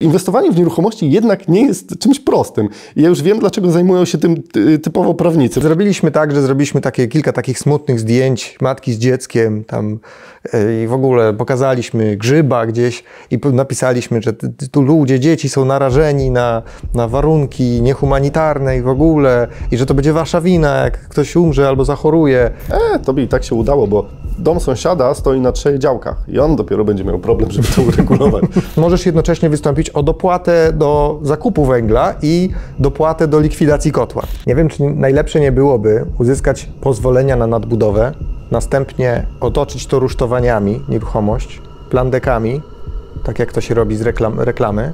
Inwestowanie w nieruchomości jednak nie jest czymś prostym. Ja już wiem, dlaczego zajmują się tym typowo prawnicy. Zrobiliśmy tak, że zrobiliśmy takie, kilka takich smutnych zdjęć matki z dzieckiem tam yy, i w ogóle pokazaliśmy grzyba gdzieś i napisaliśmy, że tu ludzie, dzieci są narażeni na, na warunki niehumanitarne i w ogóle i że to będzie wasza wina, jak ktoś umrze albo zachoruje. E, to by i tak się udało, bo dom sąsiada stoi na trzech działkach i on dopiero będzie miał problem, żeby to uregulować. Możesz jednocześnie wystąpić o dopłatę do zakupu węgla i dopłatę do likwidacji kotła. Nie wiem, czy najlepsze nie byłoby uzyskać pozwolenia na nadbudowę, następnie otoczyć to rusztowaniami, nieruchomość, plandekami, tak jak to się robi z reklam, reklamy,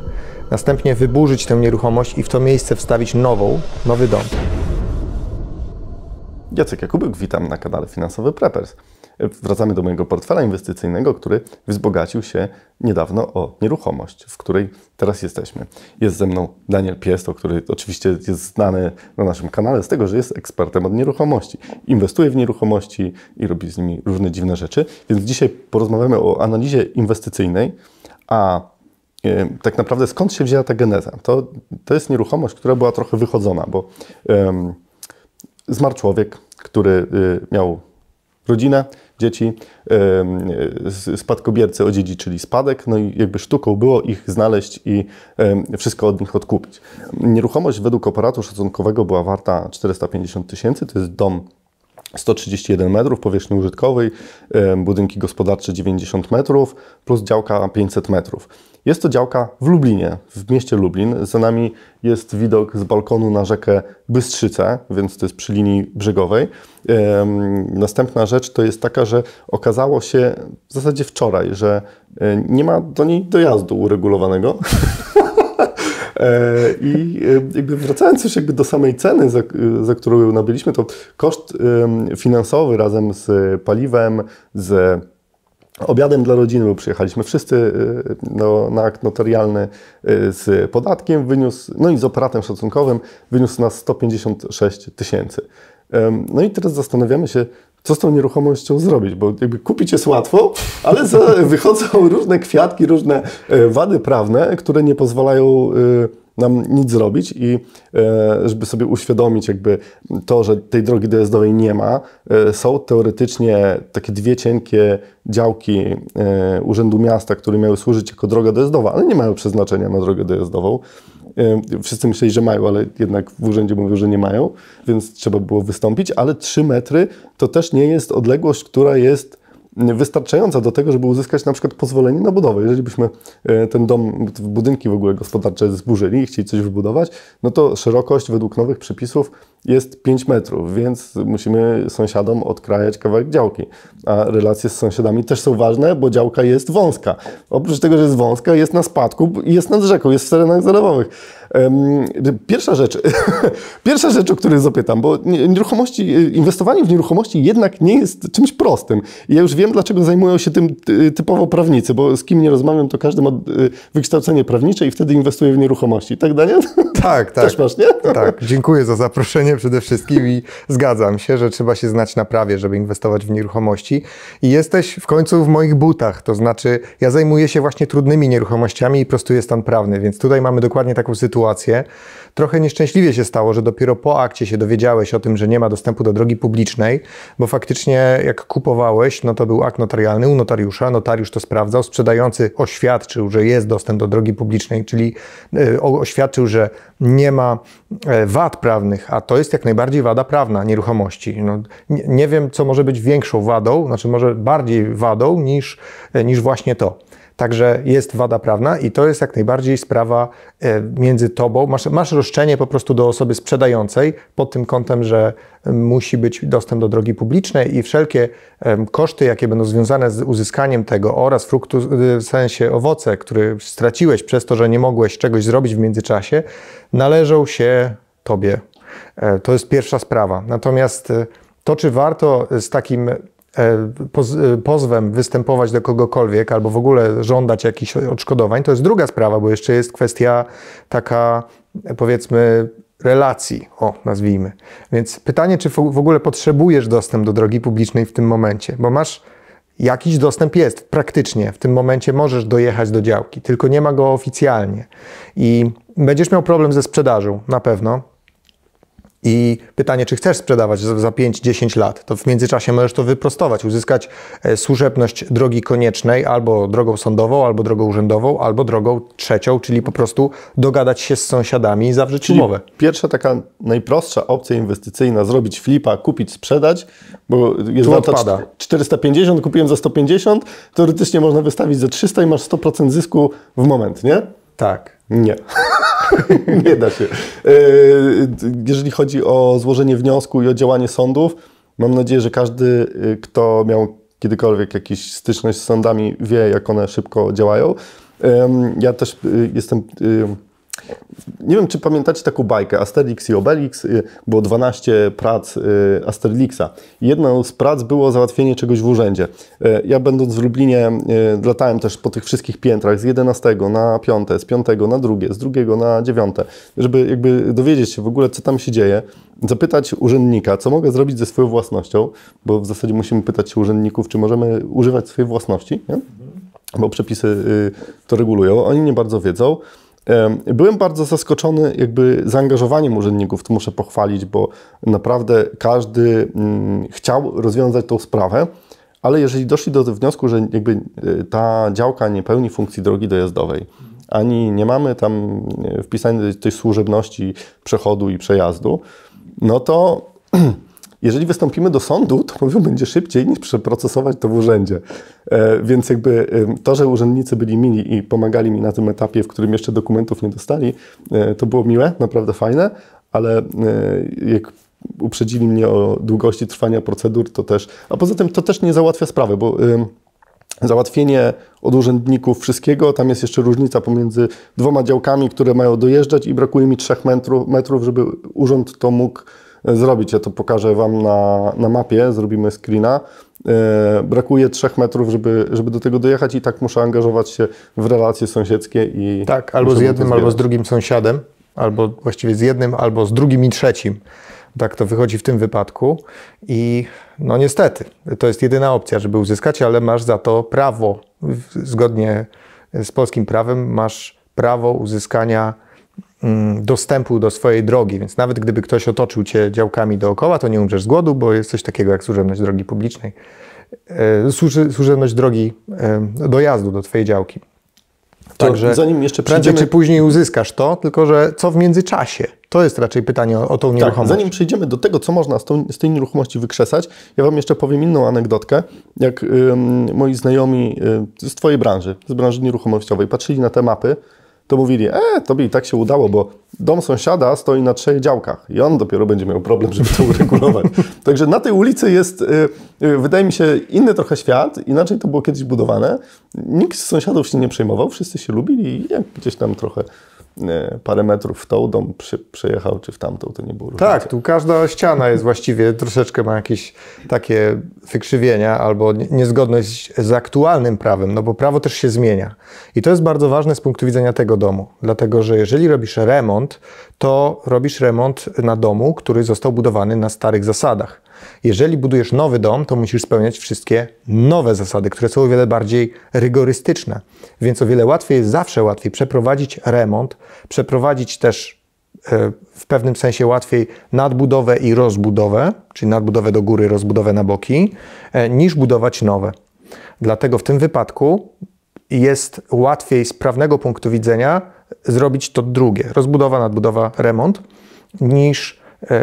następnie wyburzyć tę nieruchomość i w to miejsce wstawić nową, nowy dom. Jacek Jakubek, witam na kanale Finansowy Preppers. Wracamy do mojego portfela inwestycyjnego, który wzbogacił się niedawno o nieruchomość, w której teraz jesteśmy. Jest ze mną Daniel Piesto, który oczywiście jest znany na naszym kanale z tego, że jest ekspertem od nieruchomości. Inwestuje w nieruchomości i robi z nimi różne dziwne rzeczy. Więc dzisiaj porozmawiamy o analizie inwestycyjnej, a e, tak naprawdę skąd się wzięła ta geneza? To, to jest nieruchomość, która była trochę wychodzona, bo um, zmarł człowiek, który y, miał rodzinę, dzieci, spadkobiercy odziedziczyli spadek, no i jakby sztuką było ich znaleźć i wszystko od nich odkupić. Nieruchomość według operatu szacunkowego była warta 450 tysięcy, to jest dom 131 metrów powierzchni użytkowej, budynki gospodarcze 90 metrów plus działka 500 metrów. Jest to działka w Lublinie, w mieście Lublin. Za nami jest widok z balkonu na rzekę Bystrzyce, więc to jest przy linii brzegowej. Następna rzecz to jest taka, że okazało się w zasadzie wczoraj, że e, nie ma do niej dojazdu uregulowanego. E, I e, jakby wracając już jakby do samej ceny, za, za którą nabyliśmy, to koszt finansowy razem z paliwem, z obiadem dla rodziny, bo przyjechaliśmy wszyscy no, na akt notarialny z podatkiem, wyniósł, no i z operatem szacunkowym, wyniósł nas 156 tysięcy. No i teraz zastanawiamy się, co z tą nieruchomością zrobić, bo jakby kupić jest łatwo, ale wychodzą różne kwiatki, różne e, wady prawne, które nie pozwalają e, nam nic zrobić i e, żeby sobie uświadomić jakby to, że tej drogi dojazdowej nie ma, są teoretycznie takie dwie cienkie działki Urzędu Miasta, które miały służyć jako droga dojazdowa, ale nie mają przeznaczenia na drogę dojazdową. Wszyscy myśleli, że mają, ale jednak w urzędzie mówią, że nie mają, więc trzeba było wystąpić, ale 3 metry to też nie jest odległość, która jest wystarczająca do tego, żeby uzyskać na przykład pozwolenie na budowę. Jeżeli byśmy e, ten dom, budynki w ogóle gospodarcze zburzyli i chcieli coś wybudować, no to szerokość według nowych przepisów jest 5 metrów, więc musimy sąsiadom odkrajać kawałek działki. A relacje z sąsiadami też są ważne, bo działka jest wąska. Oprócz tego, że jest wąska, jest na spadku jest nad rzeką, jest w terenach zalewowych. Pierwsza rzecz, pierwsza rzecz, o której zapytam, bo nieruchomości, inwestowanie w nieruchomości jednak nie jest czymś prostym. Ja już wiem, dlaczego zajmują się tym typowo prawnicy, bo z kim nie rozmawiam, to każdy ma y, wykształcenie prawnicze i wtedy inwestuje w nieruchomości. Tak, Daniel? Tak, tak. Też masz, nie? Tak, dziękuję za zaproszenie przede wszystkim i zgadzam się, że trzeba się znać na prawie, żeby inwestować w nieruchomości. I jesteś w końcu w moich butach, to znaczy ja zajmuję się właśnie trudnymi nieruchomościami i prostuję stan prawny, więc tutaj mamy dokładnie taką sytuację, sytuację. Trochę nieszczęśliwie się stało, że dopiero po akcie się dowiedziałeś o tym, że nie ma dostępu do drogi publicznej, bo faktycznie jak kupowałeś, no to był akt notarialny u notariusza, notariusz to sprawdzał, sprzedający oświadczył, że jest dostęp do drogi publicznej, czyli e, oświadczył, że nie ma e, wad prawnych, a to jest jak najbardziej wada prawna nieruchomości. No, nie, nie wiem, co może być większą wadą, znaczy może bardziej wadą niż, e, niż właśnie to. Także jest wada prawna i to jest jak najbardziej sprawa e, między tobą. Masz, masz roszczenie po prostu do osoby sprzedającej pod tym kątem, że musi być dostęp do drogi publicznej i wszelkie koszty, jakie będą związane z uzyskaniem tego oraz fruktu, w sensie owoce, które straciłeś przez to, że nie mogłeś czegoś zrobić w międzyczasie, należą się tobie. E, to jest pierwsza sprawa. Natomiast e, to, czy warto z takim E, pozwem występować do kogokolwiek albo w ogóle żądać jakichś odszkodowań, to jest druga sprawa, bo jeszcze jest kwestia taka, powiedzmy, relacji, o, nazwijmy. Więc pytanie, czy w ogóle potrzebujesz dostęp do drogi publicznej w tym momencie, bo masz Jakiś dostęp jest praktycznie. W tym momencie możesz dojechać do działki, tylko nie ma go oficjalnie. I będziesz miał problem ze sprzedażą, na pewno. I pytanie, czy chcesz sprzedawać za 5-10 lat, to w międzyczasie możesz to wyprostować, uzyskać e, służebność drogi koniecznej albo drogą sądową, albo drogą urzędową, albo drogą trzecią, czyli po prostu dogadać się z sąsiadami i zawrzeć Czyli umowę. Pierwsza taka najprostsza opcja inwestycyjna, zrobić flipa, kupić, sprzedać, bo jest Tu warta odpada. cz- 450, kupiłem za 150, teoretycznie można wystawić za 300 i masz 100% zysku w moment, nie? Tak. Nie. nie da się. E, Jeżeli chodzi o złożenie wniosku i o działanie sądów, mam nadzieję, że każdy, y, kto miał kiedykolwiek jakąś styczność z sądami, wie, jak one szybko działają. Ja też y, jestem. Nie wiem, czy pamiętacie taką bajkę Asterix i Obelix. y, Było 12 prac y, Asterixa. Jedną z prac było załatwienie czegoś w urzędzie. Y, Ja będąc w Lublinie latałem też po tych wszystkich piętrach z 11 na 5, z 5 na drugie, z drugiego na 9, żeby jakby dowiedzieć się w ogóle, co tam się dzieje, zapytać urzędnika, co mogę zrobić ze swoją własnością, bo w zasadzie musimy pytać się urzędników, czy możemy używać swojej własności, nie? bo przepisy to regulują. Oni nie bardzo wiedzą. Em, Byłem bardzo zaskoczony jakby zaangażowaniem urzędników, to muszę pochwalić, bo naprawdę każdy mm, chciał rozwiązać tą sprawę, ale jeżeli doszli do wniosku, że jakby y, ta działka nie pełni funkcji drogi dojazdowej, ani nie mamy tam y, wpisanej tej służebności przechodu i przejazdu, no to jeżeli wystąpimy do sądu, to mówią, będzie szybciej niż przeprocesować to w urzędzie. E, więc jakby to, że urzędnicy byli mili i pomagali mi na tym etapie, w którym jeszcze dokumentów nie dostali, e, to było miłe, naprawdę fajne, ale e, jak uprzedzili mnie o długości trwania procedur, to też, a poza tym to też nie załatwia sprawy, bo załatwienie od urzędników wszystkiego, tam jest jeszcze różnica pomiędzy dwoma działkami, które mają dojeżdżać i brakuje mi trzech metrów, metrów żeby urząd to mógł zrobić. Ja to pokażę Wam na, na mapie, zrobimy screena. E, brakuje trzech metrów, żeby, żeby do tego dojechać i tak muszę angażować się w relacje sąsiedzkie i... Tak, albo z jednym, albo z drugim sąsiadem, albo właściwie z jednym, albo z drugim i trzecim. Tak to wychodzi w tym wypadku. I no niestety, to jest jedyna opcja, żeby uzyskać, ale masz za to prawo, zgodnie z polskim prawem, masz prawo uzyskania dostępu do swojej drogi, więc nawet gdyby ktoś otoczył cię działkami dookoła, to nie umrzesz z głodu, bo jest coś takiego jak służebność drogi publicznej, e, służebność drogi e, dojazdu do twojej działki. To Także zanim jeszcze przejdziemy... czy później uzyskasz to, tylko że co w międzyczasie? To jest raczej pytanie o, o tą Tak, nieruchomość. zanim przejdziemy do tego, co można z, tą, z tej nieruchomości wykrzesać, ja Wam jeszcze powiem inną anegdotkę. Jak ym, moi znajomi y, z Twojej branży, z branży nieruchomościowej, patrzyli na te mapy, to mówili, e, tobie i tak się udało, bo dom sąsiada stoi na trzech działkach i on dopiero będzie miał problem, żeby to uregulować. Także na tej ulicy jest, y, y, wydaje mi się, inny trochę świat, inaczej to było kiedyś budowane. Nikt z sąsiadów się nie przejmował, wszyscy się lubili i gdzieś tam trochę parę metrów w tą dom przy, przejechał, czy w tamtą, to nie było różnicy. Tak, tu każda ściana jest właściwie troszeczkę ma jakieś takie wykrzywienia albo nie- niezgodność z aktualnym prawem, no bo prawo też się zmienia. I to jest bardzo ważne z punktu widzenia tego domu, dlatego że jeżeli robisz remont, to robisz remont na domu, który został budowany na starych zasadach. Jeżeli budujesz nowy dom, to musisz spełniać wszystkie nowe zasady, które są o wiele bardziej rygorystyczne. Więc o wiele łatwiej jest zawsze łatwiej przeprowadzić remont, przeprowadzić też e, w pewnym sensie łatwiej nadbudowę i rozbudowę, czyli nadbudowę do góry, rozbudowę na boki, e, niż budować nowe. Dlatego w tym wypadku jest łatwiej z prawnego punktu widzenia zrobić to drugie, rozbudowa, nadbudowa, remont, niż,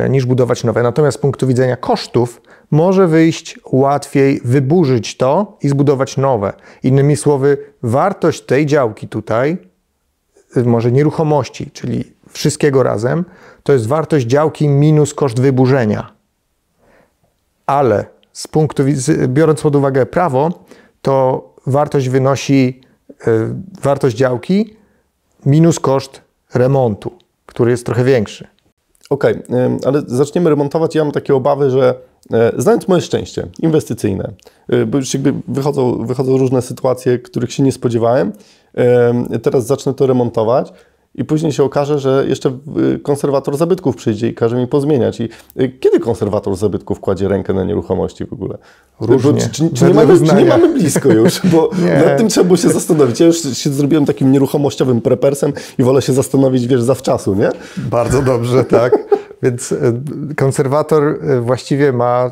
niż budować nowe. Natomiast z punktu widzenia kosztów może wyjść łatwiej wyburzyć to i zbudować nowe. Innymi słowy, wartość tej działki tutaj y, może nieruchomości, czyli wszystkiego razem, to jest wartość działki minus koszt wyburzenia. Ale z punktu, biorąc pod uwagę prawo, to wartość wynosi y, wartość działki minus koszt remontu, który jest trochę większy. Okej, ym, ale zaczniemy remontować. Ja mam takie obawy, że e, znając moje szczęście inwestycyjne, y, bo już jakby wychodzą, wychodzą różne sytuacje, których się nie spodziewałem, em, teraz zacznę to remontować i później się okaże, że jeszcze y, konserwator zabytków przyjdzie i każe mi pozmieniać. I y, kiedy konserwator zabytków kładzie rękę na nieruchomości w ogóle? Różnie. Bo, czy, czy, czy, nie mamy, czy nie mamy blisko już? Bo nad tym trzeba było się zastanowić. Ja już się zrobiłem takim nieruchomościowym prepersem i wolę się zastanowić, wiesz, zawczasu, nie? Bardzo dobrze, tak. Więc e, konserwator właściwie ma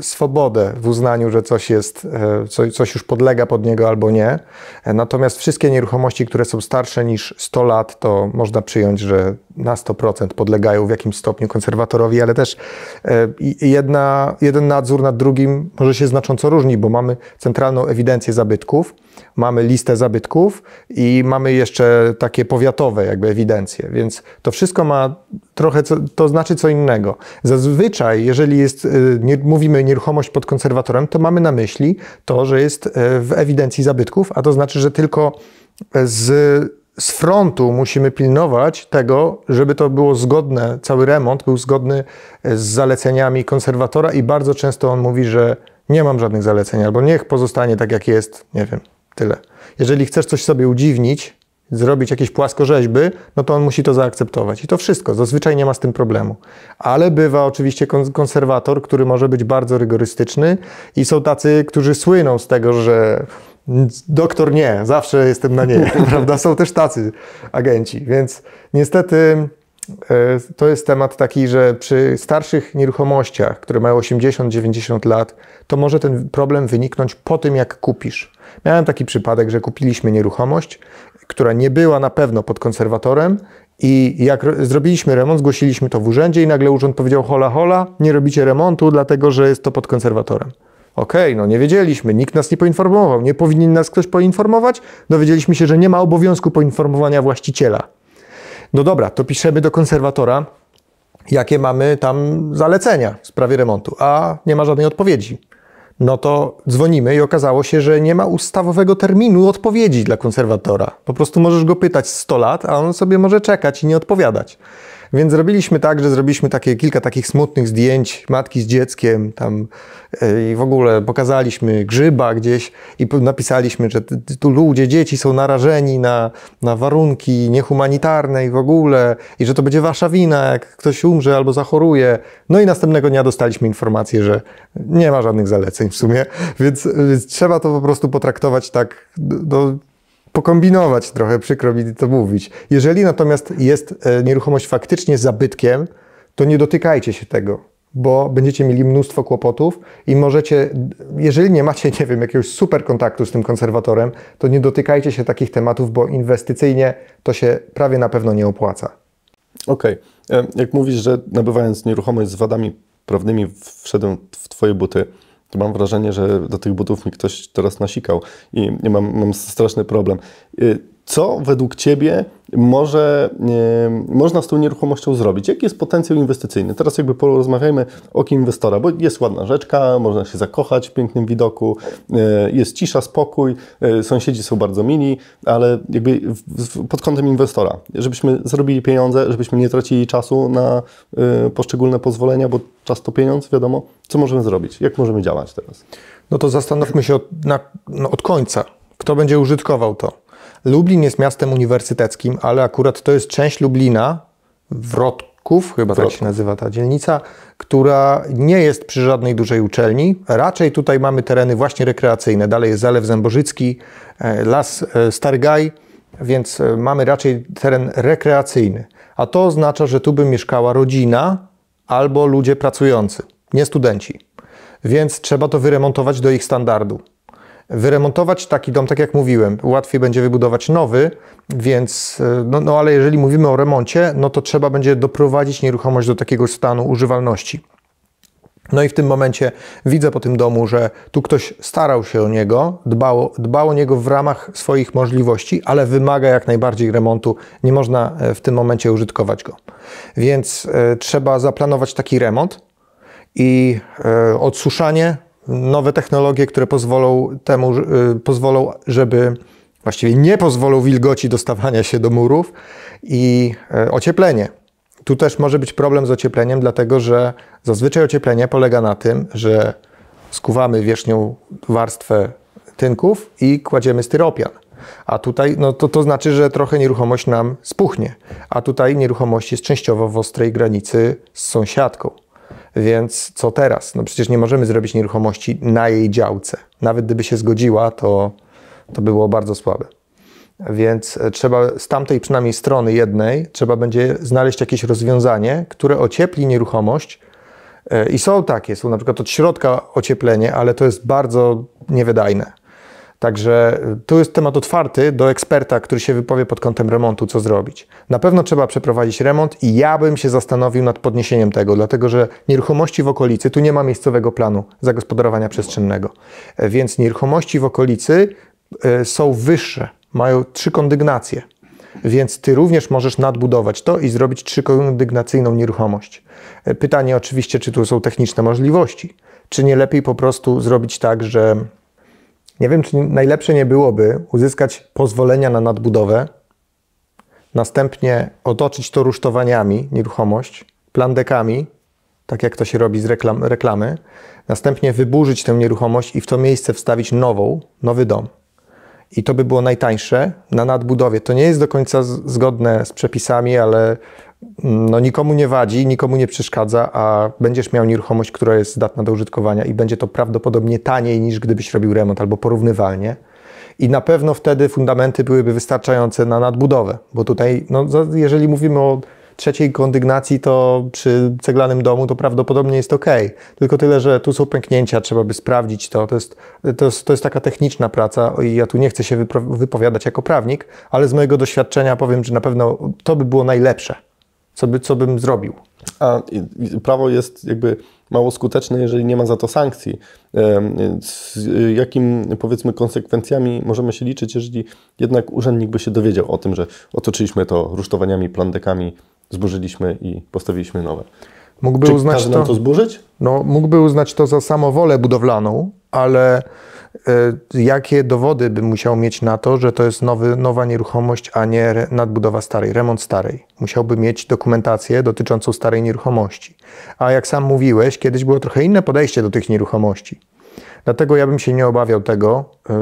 swobodę w uznaniu, że coś jest, e, co- coś już podlega pod niego albo nie. E, Natomiast wszystkie nieruchomości, które są starsze niż 100 lat, to można przyjąć, że na 100% podlegają w jakimś stopniu konserwatorowi, ale też e, jedna, jeden nadzór nad drugim może się znacząco różni, bo mamy centralną ewidencję zabytków, mamy listę zabytków i mamy jeszcze takie powiatowe jakby ewidencje, więc to wszystko ma trochę, co, to znaczy co innego. Zazwyczaj, jeżeli jest, nie, mówimy nieruchomość pod konserwatorem, to mamy na myśli to, że jest e, w ewidencji zabytków, a to znaczy, że tylko z, z frontu musimy pilnować tego, żeby to było zgodne, cały remont był zgodny e, z zaleceniami konserwatora i bardzo często on mówi, że nie mam żadnych zaleceń, albo niech pozostanie tak jak jest, nie wiem, tyle. Jeżeli chcesz coś sobie udziwnić, zrobić jakieś płaskorzeźby, no to on musi to zaakceptować. I to wszystko, zazwyczaj nie ma z tym problemu. Ale bywa oczywiście kon- konserwator, który może być bardzo rygorystyczny i są tacy, którzy słyną z tego, że doktor nie, zawsze jestem na nie, prawda? Są też tacy agenci, więc niestety e, to jest temat taki, że przy starszych nieruchomościach, które mają 80-90 lat, to może ten problem wyniknąć po tym, jak kupisz. Miałem taki przypadek, że kupiliśmy nieruchomość, która nie była na pewno pod konserwatorem i jak ro- zrobiliśmy remont, zgłosiliśmy to w urzędzie i nagle urząd powiedział hola hola, nie robicie remontu, dlatego że jest to pod konserwatorem. Okej, no nie wiedzieliśmy, nikt nas nie poinformował, nie powinien nas ktoś poinformować. Dowiedzieliśmy się, że nie ma obowiązku poinformowania właściciela. No dobra, to piszemy do konserwatora, jakie mamy tam zalecenia w sprawie remontu, a nie ma żadnej odpowiedzi. No to dzwonimy i okazało się, że nie ma ustawowego terminu odpowiedzi dla konserwatora. Po prostu możesz go pytać 100 lat, a on sobie może czekać i nie odpowiadać. Więc zrobiliśmy tak, że zrobiliśmy takie kilka takich smutnych zdjęć matki z dzieckiem tam yy, i w ogóle pokazaliśmy grzyba gdzieś i napisaliśmy, że tu ludzie, dzieci są narażeni na, na warunki niehumanitarne i w ogóle i że to będzie wasza wina, jak ktoś umrze albo zachoruje. No i następnego dnia dostaliśmy informację, że nie ma żadnych zaleceń w sumie, więc, więc trzeba to po prostu potraktować tak do, pokombinować trochę, przykro mi to mówić. Jeżeli natomiast jest e, nieruchomość faktycznie zabytkiem, to nie dotykajcie się tego, bo będziecie mieli mnóstwo kłopotów i możecie, jeżeli nie macie, nie wiem, jakiegoś super kontaktu z tym konserwatorem, to nie dotykajcie się takich tematów, bo inwestycyjnie to się prawie na pewno nie opłaca. Okej. E, Jak mówisz, że nabywając nieruchomość z wadami prawnymi wszedłem w Twoje buty, mam wrażenie, że do tych butów mi ktoś teraz nasikał i mam, mam straszny problem. Co według Ciebie może, można z tą nieruchomością zrobić? Jaki jest potencjał inwestycyjny? Teraz jakby porozmawiajmy o inwestora, bo jest ładna rzeczka, można się zakochać w pięknym widoku, e, jest cisza, spokój, e, sąsiedzi są bardzo mili, ale jakby w, w, pod kątem inwestora, żebyśmy zrobili pieniądze, żebyśmy nie tracili czasu na e, poszczególne pozwolenia, bo czas to pieniądz, wiadomo. Co możemy zrobić? Jak możemy działać teraz? No to zastanówmy się od, na, no od końca, kto będzie użytkował to. Lublin jest miastem uniwersyteckim, ale akurat to jest część Lublina, Wrotków, chyba tak Wrotków. się nazywa ta dzielnica, która nie jest przy żadnej dużej uczelni. Raczej tutaj mamy tereny właśnie rekreacyjne. Dalej jest Zalew Zębożycki, e, Las e, Stary Gaj, więc e, mamy raczej teren rekreacyjny. A to oznacza, że tu by mieszkała rodzina albo ludzie pracujący, nie studenci więc trzeba to wyremontować do ich standardu. Wyremontować taki dom, tak jak mówiłem, łatwiej będzie wybudować nowy, więc, e, no, no ale jeżeli mówimy o remoncie, no to trzeba będzie doprowadzić nieruchomość do takiego stanu używalności. No i w tym momencie widzę po tym domu, że tu ktoś starał się o niego, dbał, dbał o niego w ramach swoich możliwości, ale wymaga jak najbardziej remontu. Nie można e, w tym momencie użytkować go. Więc e, trzeba zaplanować taki remont i e, odsuszanie, nowe technologie, które pozwolą temu, e, pozwolą, żeby właściwie nie pozwolą wilgoci dostawania się do murów i e, ocieplenie. Tu też może być problem z ociepleniem, dlatego że zazwyczaj ocieplenie polega na tym, że skuwamy wierzchnią warstwę tynków i kładziemy styropian. A tutaj, no to, to znaczy, że trochę nieruchomość nam spuchnie. A tutaj nieruchomość jest częściowo w ostrej granicy z sąsiadką. Więc co teraz? No przecież nie możemy zrobić nieruchomości na jej działce. Nawet gdyby się zgodziła, to, to było bardzo słabe. Więc e, trzeba z tamtej przynajmniej strony jednej, trzeba będzie znaleźć jakieś rozwiązanie, które ociepli nieruchomość. E, I są takie, są na przykład od środka ocieplenie, ale to jest bardzo niewydajne. Także e, tu jest temat otwarty do eksperta, który się wypowie pod kątem remontu, co zrobić. Na pewno trzeba przeprowadzić remont i ja bym się zastanowił nad podniesieniem tego, dlatego że nieruchomości w okolicy, tu nie ma miejscowego planu zagospodarowania przestrzennego, więc nieruchomości w okolicy są wyższe mają trzy kondygnacje. Więc ty również możesz nadbudować to i zrobić trzykondygnacyjną nieruchomość. E, pytanie oczywiście, czy tu są techniczne możliwości. Czy nie lepiej po prostu zrobić tak, że nie wiem, czy najlepsze nie byłoby uzyskać pozwolenia na nadbudowę, następnie otoczyć to rusztowaniami nieruchomość, plandekami, tak jak to się robi z reklam, reklamy, następnie wyburzyć tę nieruchomość i w to miejsce wstawić nową, nowy dom i to by było najtańsze na nadbudowie. To nie jest do końca zgodne z przepisami, ale no, nikomu nie wadzi, nikomu nie przeszkadza, a będziesz miał nieruchomość, która jest zdatna do użytkowania i będzie to prawdopodobnie taniej niż gdybyś robił remont albo porównywalnie. I na pewno wtedy fundamenty byłyby wystarczające na nadbudowę, bo tutaj, no, jeżeli mówimy o trzeciej kondygnacji, to przy ceglanym domu to prawdopodobnie jest ok. Tylko tyle, że tu są pęknięcia, trzeba by sprawdzić to. To jest, to jest, to jest taka techniczna praca i ja tu nie chcę się wypowiadać jako prawnik, ale z mojego doświadczenia powiem, że na pewno to by było najlepsze, co, by, co bym zrobił. A prawo jest jakby mało skuteczne, jeżeli nie ma za to sankcji. Z jakim, powiedzmy, konsekwencjami możemy się liczyć, jeżeli jednak urzędnik by się dowiedział o tym, że otoczyliśmy to rusztowaniami, plandekami, zburzyliśmy i postawiliśmy nowe. Mógłby Czy uznać to, to zburzyć? No, mógłby uznać to za samowolę budowlaną, ale y, jakie dowody by musiał mieć na to, że to jest nowy, nowa nieruchomość, a nie re, nadbudowa starej, remont starej? Musiałby mieć dokumentację dotyczącą starej nieruchomości. A jak sam mówiłeś, kiedyś było trochę inne podejście do tych nieruchomości. Dlatego ja bym się nie obawiał tego, y,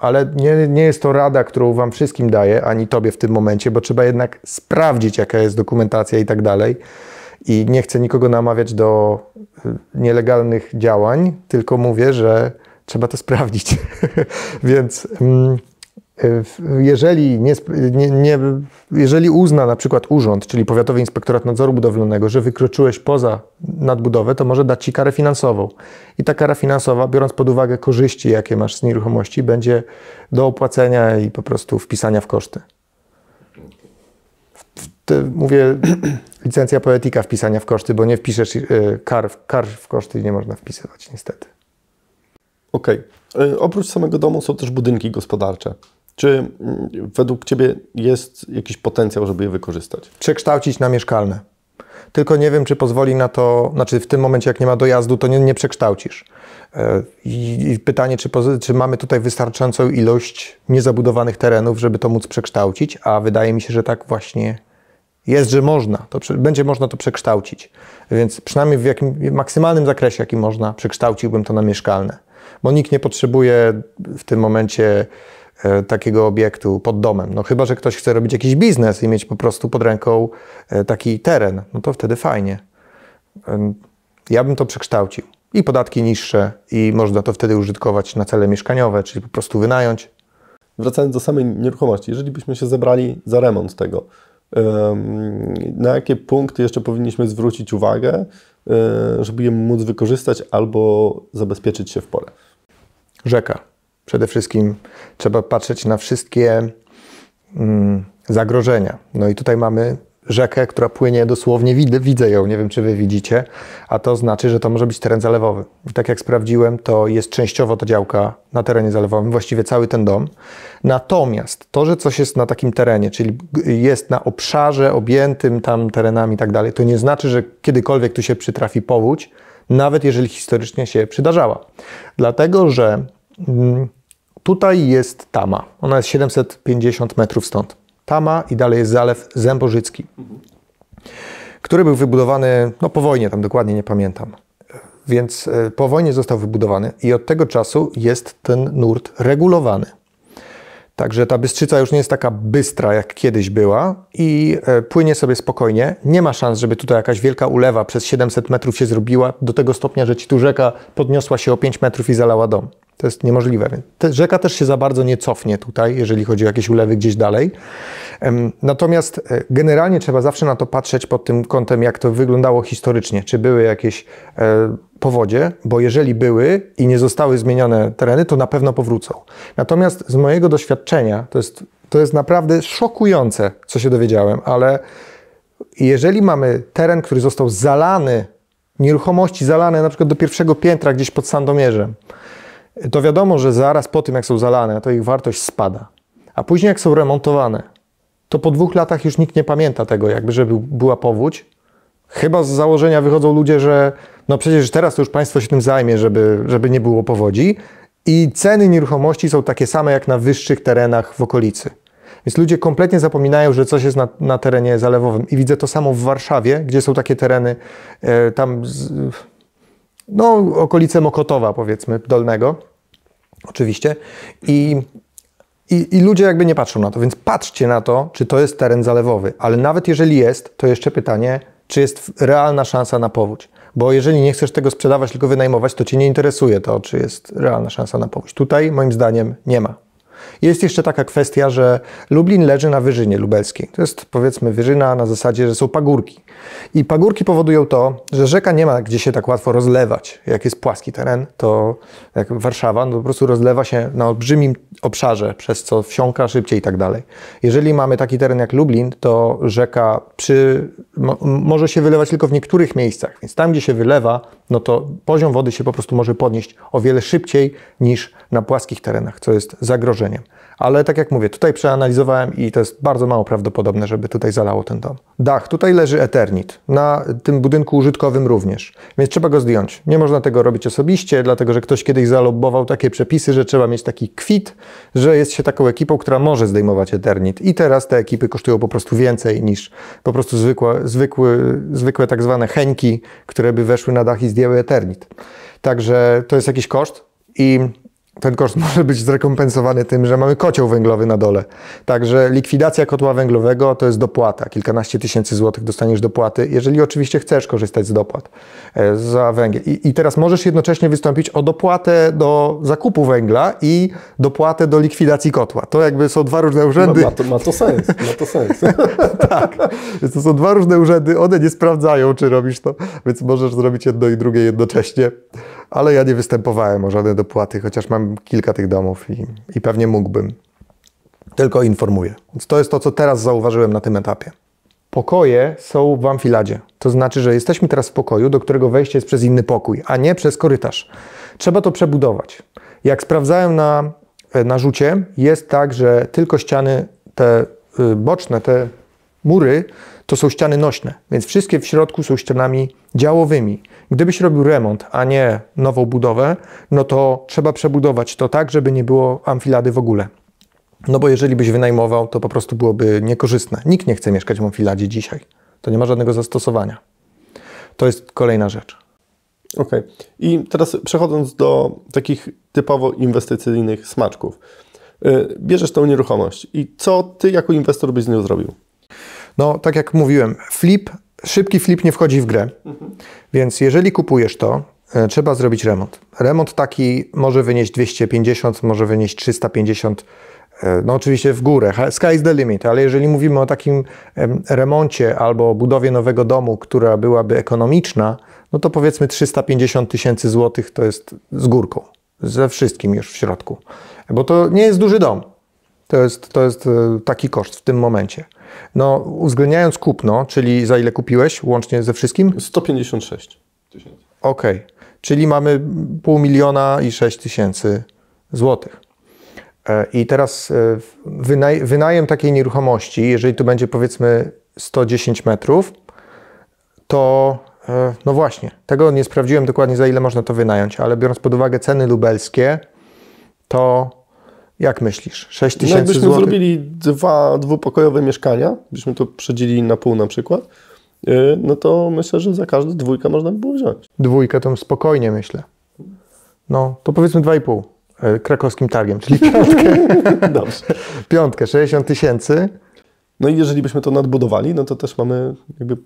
ale nie, nie jest to rada, którą Wam wszystkim daję, ani Tobie w tym momencie, bo trzeba jednak sprawdzić, jaka jest dokumentacja i tak dalej. I nie chcę nikogo namawiać do y, nielegalnych działań, tylko mówię, że trzeba to sprawdzić. Więc. Mm, jeżeli, nie, nie, jeżeli uzna na przykład urząd, czyli Powiatowy Inspektorat Nadzoru Budowlanego, że wykroczyłeś poza nadbudowę, to może dać ci karę finansową. I ta kara finansowa, biorąc pod uwagę korzyści, jakie masz z nieruchomości, będzie do opłacenia i po prostu wpisania w koszty. Mówię, licencja poetyka wpisania w koszty, bo nie wpiszesz e, kar, kar w koszty i nie można wpisywać, niestety. Okej. Okay. Oprócz samego domu są też budynki gospodarcze. Czy mm, według Ciebie jest jakiś potencjał, żeby je wykorzystać? Przekształcić na mieszkalne. Tylko nie wiem, czy pozwoli na to, znaczy w tym momencie, jak nie ma dojazdu, to nie, nie przekształcisz. E, I pytanie, czy, czy, mamy tutaj wystarczającą ilość niezabudowanych terenów, żeby to móc przekształcić, a wydaje mi się, że tak właśnie jest, że można. To będzie można to przekształcić. Więc przynajmniej w jakim maksymalnym zakresie, jaki można, przekształciłbym to na mieszkalne. Bo nikt nie potrzebuje w tym momencie E, takiego obiektu pod domem. No chyba, że ktoś chce robić jakiś biznes i mieć po prostu pod ręką e, taki teren, no to wtedy fajnie. Ja bym to przekształcił. I podatki niższe, i można to wtedy użytkować na cele mieszkaniowe, czyli po prostu wynająć. Wracając do samej nieruchomości, jeżeli byśmy się zebrali za remont tego, na jakie punkty jeszcze powinniśmy zwrócić uwagę, e, żeby je móc wykorzystać albo zabezpieczyć się w pole? Rzeka. Przede wszystkim trzeba patrzeć na wszystkie mm, zagrożenia. No i tutaj mamy rzekę, która płynie dosłownie, widzę, widzę ją, nie wiem czy wy widzicie, a to znaczy, że to może być teren zalewowy. I tak jak sprawdziłem, to jest częściowo ta działka na terenie zalewowym, właściwie cały ten dom. Natomiast to, że coś jest na takim terenie, czyli jest na obszarze objętym tam terenami i tak dalej, to nie znaczy, że kiedykolwiek tu się przytrafi powódź, nawet jeżeli historycznie się przydarzała. Dlatego, że mm, Tutaj jest Tama. Ona jest 750 metrów stąd. Tama i dalej jest zalew Zębożycki, który był wybudowany no, po wojnie, tam dokładnie nie pamiętam. Więc e, po wojnie został wybudowany i od tego czasu jest ten nurt regulowany. Także ta Bystrzyca już nie jest taka bystra, jak kiedyś była i e, płynie sobie spokojnie. Nie ma szans, żeby tutaj jakaś wielka ulewa przez 700 metrów się zrobiła do tego stopnia, że ci tu rzeka podniosła się o 5 metrów i zalała dom. To jest niemożliwe. Rzeka też się za bardzo nie cofnie tutaj, jeżeli chodzi o jakieś ulewy gdzieś dalej. Natomiast e, generalnie trzeba zawsze na to patrzeć pod tym kątem, jak to wyglądało historycznie. Czy były jakieś e, powodzie, bo jeżeli były i nie zostały zmienione tereny, to na pewno powrócą. Natomiast z mojego doświadczenia, to jest, to jest naprawdę szokujące, co się dowiedziałem, ale jeżeli mamy teren, który został zalany, nieruchomości zalane na przykład do pierwszego piętra gdzieś pod Sandomierzem, to wiadomo, że zaraz po tym, jak są zalane, to ich wartość spada. A później, jak są remontowane, to po dwóch latach już nikt nie pamięta tego, jakby, że była powódź. Chyba z założenia wychodzą ludzie, że no przecież teraz to już państwo się tym zajmie, żeby, żeby nie było powodzi. I ceny nieruchomości są takie same jak na wyższych terenach w okolicy. Więc ludzie kompletnie zapominają, że coś jest na, na terenie zalewowym. I widzę to samo w Warszawie, gdzie są takie tereny e, tam, z, no okolice Mokotowa powiedzmy, Dolnego oczywiście. I, i, I ludzie jakby nie patrzą na to, więc patrzcie na to, czy to jest teren zalewowy. Ale nawet jeżeli jest, to jeszcze pytanie, czy jest realna szansa na powódź. Bo jeżeli nie chcesz tego sprzedawać, tylko wynajmować, to Cię nie interesuje to, czy jest realna szansa na powódź. Tutaj moim zdaniem nie ma. Jest jeszcze taka kwestia, że Lublin leży na wyżynie lubelskiej. To jest powiedzmy wyżyna na zasadzie, że są pagórki. I pagórki powodują to, że rzeka nie ma gdzie się tak łatwo rozlewać. Jak jest płaski teren, to jak Warszawa, no po prostu rozlewa się na olbrzymim obszarze, przez co wsiąka szybciej i tak dalej. Jeżeli mamy taki teren jak Lublin, to rzeka przy, mo, może się wylewać tylko w niektórych miejscach, więc tam, gdzie się wylewa, no to poziom wody się po prostu może podnieść o wiele szybciej niż na płaskich terenach, co jest zagrożeniem. Ale tak jak mówię, tutaj przeanalizowałem i to jest bardzo mało prawdopodobne, żeby tutaj zalało ten dom. Dach, tutaj leży Eternit, na tym budynku użytkowym również, więc trzeba go zdjąć. Nie można tego robić osobiście, dlatego że ktoś kiedyś zalobował takie przepisy, że trzeba mieć taki kwit, że jest się taką ekipą, która może zdejmować Eternit. I teraz te ekipy kosztują po prostu więcej niż po prostu zwykłe, zwykły, zwykłe tak zwane heńki, które by weszły na dach i zdjęły Eternit. Także to jest jakiś koszt i ten koszt może być zrekompensowany tym, że mamy kocioł węglowy na dole. Także likwidacja kotła węglowego to jest dopłata. Kilkanaście tysięcy złotych dostaniesz dopłaty, jeżeli oczywiście chcesz korzystać z dopłat e, za węgiel. I, I, teraz możesz jednocześnie wystąpić o dopłatę do zakupu węgla i dopłatę do likwidacji kotła. To jakby są dwa różne urzędy. Ma, ma, to, ma to sens, ma to sens. tak, więc to są dwa różne urzędy, one nie sprawdzają, czy robisz to, więc możesz zrobić jedno i drugie jednocześnie ale ja nie występowałem o żadne dopłaty, chociaż mam kilka tych domów i, i pewnie mógłbym. Tylko informuję. Więc to jest to, co teraz zauważyłem na tym etapie. Pokoje są w amfiladzie. To znaczy, że jesteśmy teraz w pokoju, do którego wejście jest przez inny pokój, a nie przez korytarz. Trzeba to przebudować. Jak sprawdzałem na, na rzucie, jest tak, że tylko ściany te y, boczne, te mury, to są ściany nośne, więc wszystkie w środku są ścianami działowymi. Gdybyś robił remont, a nie nową budowę, no to trzeba przebudować to tak, żeby nie było amfilady w ogóle. No bo jeżeli byś wynajmował, to po prostu byłoby niekorzystne. Nikt nie chce mieszkać w amfiladzie dzisiaj. To nie ma żadnego zastosowania. To jest kolejna rzecz. Okej. Okay. I teraz przechodząc do takich typowo inwestycyjnych smaczków. Y, bierzesz tą nieruchomość i co ty jako inwestor byś z nią zrobił? No, tak jak mówiłem, flip, szybki flip nie wchodzi w grę. Więc jeżeli kupujesz to, e, trzeba zrobić remont. Remont taki może wynieść 250, może wynieść 350 e, no oczywiście w górę, sky is the limit, ale jeżeli mówimy o takim remoncie albo budowie nowego domu, która byłaby ekonomiczna, no to powiedzmy 350 tysięcy złotych to jest z górką, ze wszystkim już w środku. Bo to nie jest duży dom. To jest, to jest e, taki koszt w tym momencie. No, uwzględniając kupno, czyli za ile kupiłeś łącznie ze wszystkim? 156 tysięcy. Okej, okay. czyli mamy pół miliona i 6 tysięcy złotych. E, I teraz e, wynaj wynajem takiej nieruchomości, jeżeli tu będzie powiedzmy 110 metrów, to no właśnie, tego nie sprawdziłem dokładnie za ile można to wynająć, ale biorąc pod uwagę ceny lubelskie, to jak myślisz? 6 no, tysięcy no jakbyśmy zrobili dwa dwupokojowe mieszkania, byśmy to przedzielili na pół na przykład, y, no to myślę, że za każdy dwójkę można by było wziąć. Dwójkę to spokojnie myślę. No, to powiedzmy 2,5. e, krakowskim targiem, czyli piątkę. Dobrze. piątkę, 60 tysięcy. No i jeżeli byśmy to nadbudowali, no to też mamy, jakby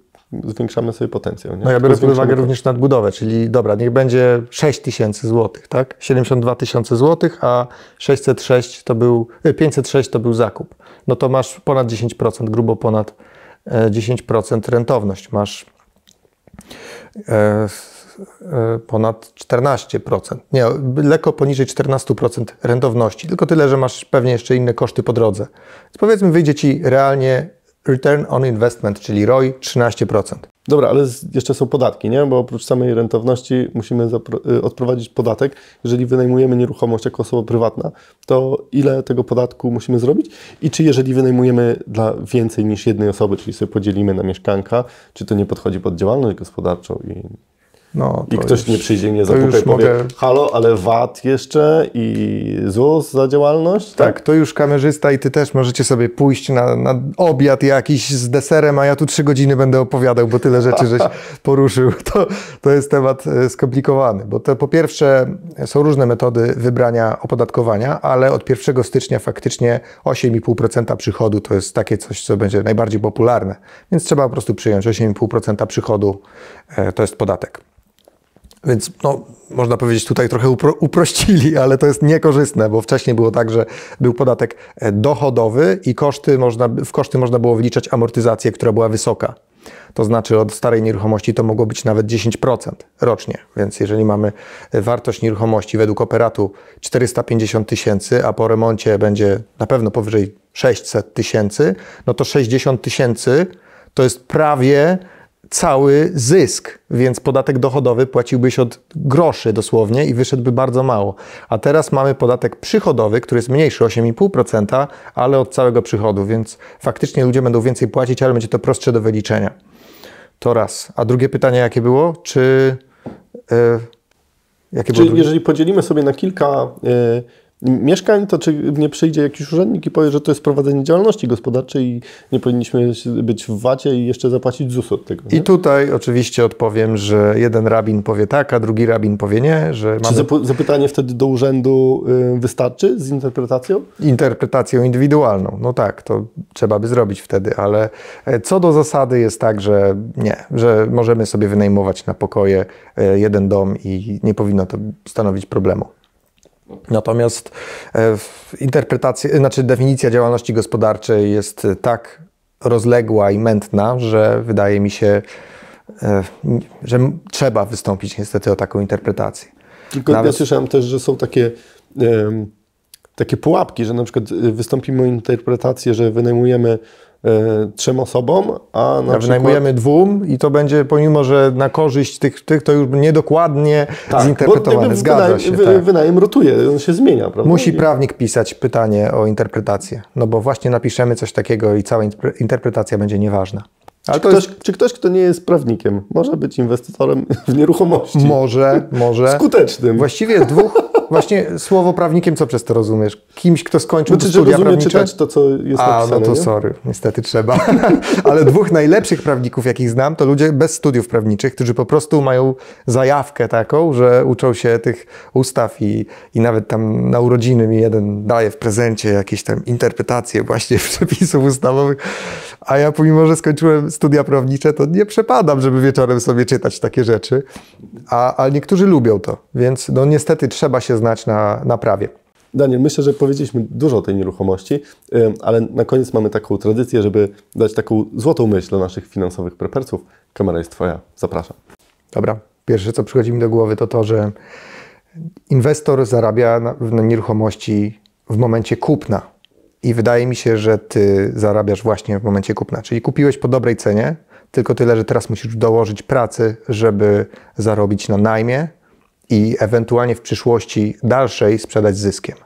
zwiększamy sobie potencjał. Nie? No ja biorę pod uwagę również nadbudowę, czyli dobra, niech będzie 6 tysięcy złotych, tak? 72 tysiące złotych, a 606 to był, e, 506 to był zakup. No to masz ponad 10%, grubo ponad e, 10% rentowność. Masz e, e, ponad 14%. Nie, lekko poniżej 14% rentowności. Tylko tyle, że masz pewnie jeszcze inne koszty po drodze. Więc powiedzmy, wyjdzie Ci realnie return on investment, czyli ROI 13%. Dobra, ale jeszcze są podatki, nie? Bo oprócz samej rentowności musimy y, odprowadzić podatek. Jeżeli wynajmujemy nieruchomość jako osoba prywatna, to ile tego podatku musimy zrobić? I czy jeżeli wynajmujemy dla więcej niż jednej osoby, czyli sobie podzielimy na mieszkanka, czy to nie podchodzi pod działalność gospodarczą i, No, i to ktoś już- nie przyjdzie nie zapuka i powie, mogę- halo, ale VAT jeszcze i ZUS za działalność? Tak, to już kamerzysta i ty też możecie sobie pójść na, na obiad jakiś z deserem, a ja tu trzy godziny będę opowiadał, bo tyle rzeczy żeś poruszył. To, to jest temat e, skomplikowany, bo to po pierwsze są różne metody wybrania opodatkowania, ale od 1 stycznia faktycznie 8,5% przychodu to jest takie coś, co będzie najbardziej popularne. Więc trzeba po prostu przyjąć 8,5% przychodu e, to jest podatek. Więc no, można powiedzieć, tutaj trochę upro, uprościli, ale to jest niekorzystne, bo wcześniej było tak, że był podatek e, dochodowy i koszty można, w koszty można było wliczać amortyzację, która była wysoka. To znaczy od starej nieruchomości to mogło być nawet 10% rocznie. Więc jeżeli mamy e, wartość nieruchomości według operatu 450 tysięcy, a po remoncie będzie na pewno powyżej 600 tysięcy, no to 60 tysięcy to jest prawie cały zysk, więc podatek dochodowy płaciłbyś od groszy dosłownie i wyszedłby bardzo mało. A teraz mamy podatek przychodowy, który jest mniejszy, 8,5%, ale od całego przychodu, więc faktycznie ludzie będą więcej płacić, ale będzie to prostsze do wyliczenia. To raz. A drugie pytanie jakie było? Czy... Yy, jakie było Czy drugie? jeżeli podzielimy sobie na kilka y, mieszkań, to czy nie przyjdzie jakiś urzędnik i powie, że to jest prowadzenie działalności gospodarczej i nie powinniśmy być w VAT-ie i jeszcze zapłacić ZUS od tego? Nie? I tutaj oczywiście odpowiem, że jeden rabin powie tak, a drugi rabin powie nie, że Czy mamy zap- zapytanie wtedy do urzędu y, wystarczy z interpretacją? interpretacją indywidualną. No tak, to trzeba by zrobić wtedy, ale e, co do zasady jest tak, że nie, że możemy sobie wynajmować na pokoje e, jeden dom i nie powinno to stanowić problemu. Natomiast e, interpretacja, znaczy definicja działalności gospodarczej jest e, tak rozległa i mętna, że wydaje mi się, e, że trzeba wystąpić niestety o taką interpretację. Tylko ja Nawet- słyszałem też, że są takie, takie pułapki, że na przykład wystąpimy o interpretację, że wynajmujemy trzem osobom, a na A przykład... wynajmujemy dwóm i to będzie, pomimo że na korzyść tych, tych to już niedokładnie Tak, zinterpretowane. Zgadza wynajem, się. wy- tak. Wynajem rotuje, on się zmienia, prawda? Musi I- prawnik pisać pytanie o interpretację, no bo właśnie napiszemy coś takiego i cała interpre- interpretacja będzie nieważna. Ale Czy to ktoś, jest czy ktoś, kto nie jest prawnikiem, może być inwestytorem w nieruchomości? może, może. Skutecznym. Właściwie dwóch, właśnie słowo prawnikiem, co przez to rozumiesz? Kimś, kto skończył Znaczy, studia rozumie prawnicze? czytać to, co jest A, napisane. no to nie? sorry, niestety trzeba. Ale dwóch najlepszych prawników, jakich znam, to ludzie bez studiów prawniczych, którzy po prostu mają zajawkę taką, że uczą się tych ustaw i, i nawet tam na urodziny mi jeden daje w prezencie jakieś tam interpretacje właśnie przepisów ustawowych. A ja pomimo, że skończyłem studia prawnicze, to nie przepadam, żeby wieczorem sobie czytać takie rzeczy. A, a niektórzy lubią to, więc no niestety trzeba się znać na, na prawie. Daniel, myślę, że powiedzieliśmy dużo o tej nieruchomości, ale na koniec mamy taką tradycję, żeby dać taką złotą myśl dla naszych finansowych prepersów. Kamera jest Twoja, zapraszam. Dobra. Pierwsze, co przychodzi mi do głowy, to to, że inwestor zarabia na, na nieruchomości w momencie kupna. I wydaje mi się, że ty zarabiasz właśnie w momencie kupna. Czyli kupiłeś po dobrej cenie, tylko tyle, że teraz musisz dołożyć pracy, żeby zarobić na najmie i ewentualnie w przyszłości dalszej sprzedać zyskiem.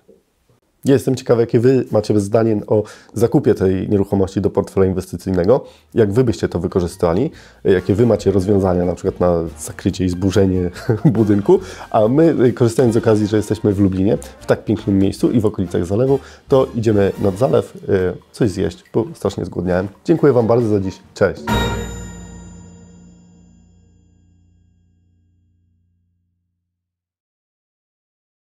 Jestem ciekawy, jakie Wy macie zdanie o zakupie tej nieruchomości do portfela inwestycyjnego. Jak Wy byście to wykorzystali? Jakie Wy macie rozwiązania na przykład na zakrycie i zburzenie budynku? A my, korzystając z okazji, że jesteśmy w Lublinie, w tak pięknym miejscu i w okolicach zalewu, to idziemy nad zalew y, coś zjeść, bo strasznie zgłodniałem. Dziękuję Wam bardzo za dziś. Cześć!